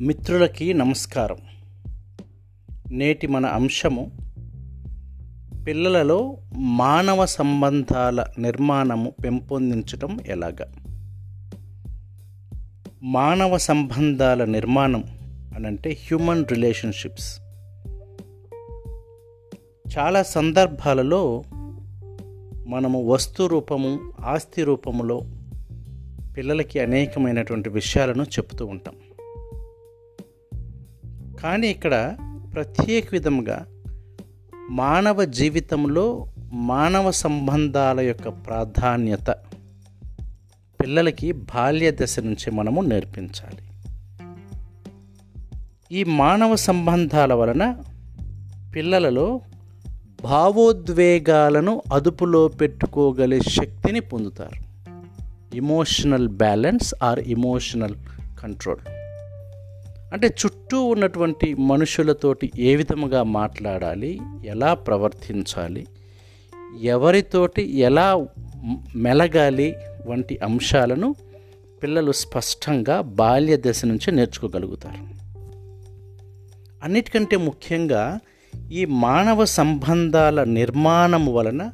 మిత్రులకి నమస్కారం. నేటి మన అంశము పిల్లలలో మానవ సంబంధాల నిర్మాణము పెంపొందించటం ఎలాగ? మానవ సంబంధాల నిర్మాణం అనంటే హ్యూమన్ రిలేషన్షిప్స్ చాలా సందర్భాలలో మనము వస్తు రూపము ఆస్తి రూపములో పిల్లలకి అనేకమైనటువంటి విషయాలను చెప్తూ ఉంటాం. కానీ ఇక్కడ ప్రత్యేక విధంగా మానవ జీవితంలో మానవ సంబంధాల యొక్క ప్రాధాన్యత పిల్లలకి బాల్య దశ నుంచి మనము నేర్పించాలి. ఈ మానవ సంబంధాల వలన పిల్లలలో భావోద్వేగాలను అదుపులో పెట్టుకోగలే శక్తిని పొందుతారు. Emotional balance or emotional control అంటే చుట్టూ ఉన్నటువంటి మనుషులతోటి ఏ విధముగా మాట్లాడాలి ఎలా ప్రవర్తించాలి ఎవరితోటి ఎలా మెలగాలి వంటి అంశాలను పిల్లలు స్పష్టంగా బాల్య దశ నుంచి నేర్చుకోగలుగుతారు. అన్నిటికంటే ముఖ్యంగా ఈ మానవ సంబంధాల నిర్మాణం వలన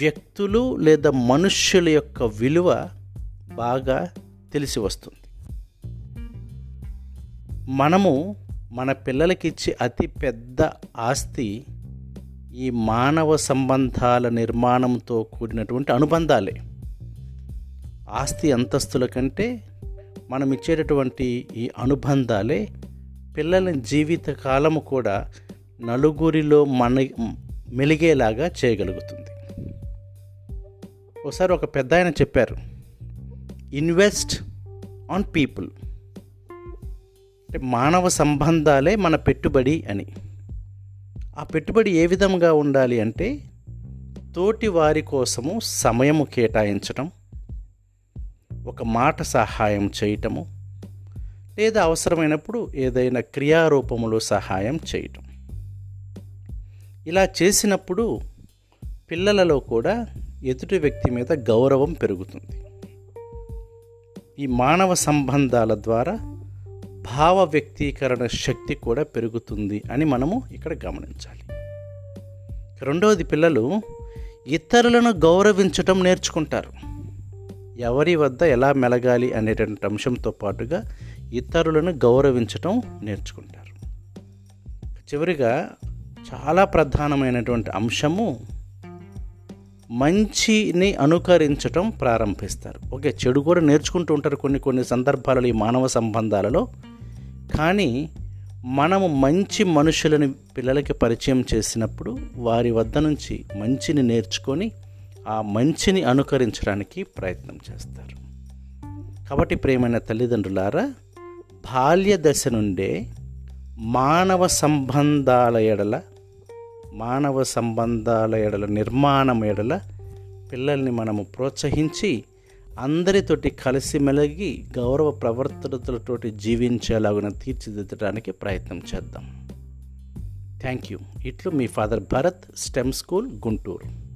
వ్యక్తులు లేదా మనుష్యుల యొక్క విలువ బాగా తెలిసి వస్తుంది. మనము మన పిల్లలకిచ్చే అతి పెద్ద ఆస్తి ఈ మానవ సంబంధాల నిర్మాణంతో కూడినటువంటి అనుబంధాలే. ఆస్తి అంతస్తుల కంటే మనం ఇచ్చేటటువంటి ఈ అనుబంధాలే పిల్లల జీవిత కాలము కూడా నలుగురిలో మన మెలిగేలాగా చేయగలుగుతుంది. ఒకసారి ఒక పెద్ద ఆయన చెప్పారు ఇన్వెస్ట్ ఆన్ పీపుల్. అంటే మానవ సంబంధాలే మన పెట్టుబడి అని. ఆ పెట్టుబడి ఏ విధంగా ఉండాలి అంటే తోటి వారి కోసము సమయము కేటాయించటం ఒక మాట సహాయం చేయటము లేదా అవసరమైనప్పుడు ఏదైనా క్రియారూపములో సహాయం చేయటం. ఇలా చేసినప్పుడు పిల్లలలో కూడా ఎదుటి వ్యక్తి మీద గౌరవం పెరుగుతుంది. ఈ మానవ సంబంధాల ద్వారా భావ వ్యక్తీకరణ శక్తి కూడా పెరుగుతుంది అని మనము ఇక్కడ గమనించాలి. రెండవది పిల్లలు ఇతరులను గౌరవించటం నేర్చుకుంటారు. ఎవరి వద్ద ఎలా మెలగాలి అనేటువంటి అంశంతో పాటుగా ఇతరులను గౌరవించటం నేర్చుకుంటారు. చివరిగా చాలా ప్రధానమైనటువంటి అంశము మంచిని అనుకరించటం ప్రారంభిస్తారు. ఓకే చెడు కూడా నేర్చుకుంటూ ఉంటారు కొన్ని కొన్ని సందర్భాలలో ఈ మానవ సంబంధాలలో. కానీ మనము మంచి మనుషులని పిల్లలకి పరిచయం చేసినప్పుడు వారి వద్ద నుంచి మంచిని నేర్చుకొని ఆ మంచిని అనుకరించడానికి ప్రయత్నం చేస్తారు. కాబట్టి ప్రేమైన తల్లిదండ్రులారా బాల్య దశ నుండే మానవ సంబంధాల ఎడల మానవ సంబంధాల ఎడల నిర్మాణం ఎడల పిల్లల్ని మనము ప్రోత్సహించి అందరితోటి కలిసిమెలిగి గౌరవ ప్రవర్తనతలతోటి జీవించేలాగున తీర్చిదిద్దడానికి ప్రయత్నం చేద్దాం. థ్యాంక్ యూ ఇట్లు మీ father Bharat STEM school Guntur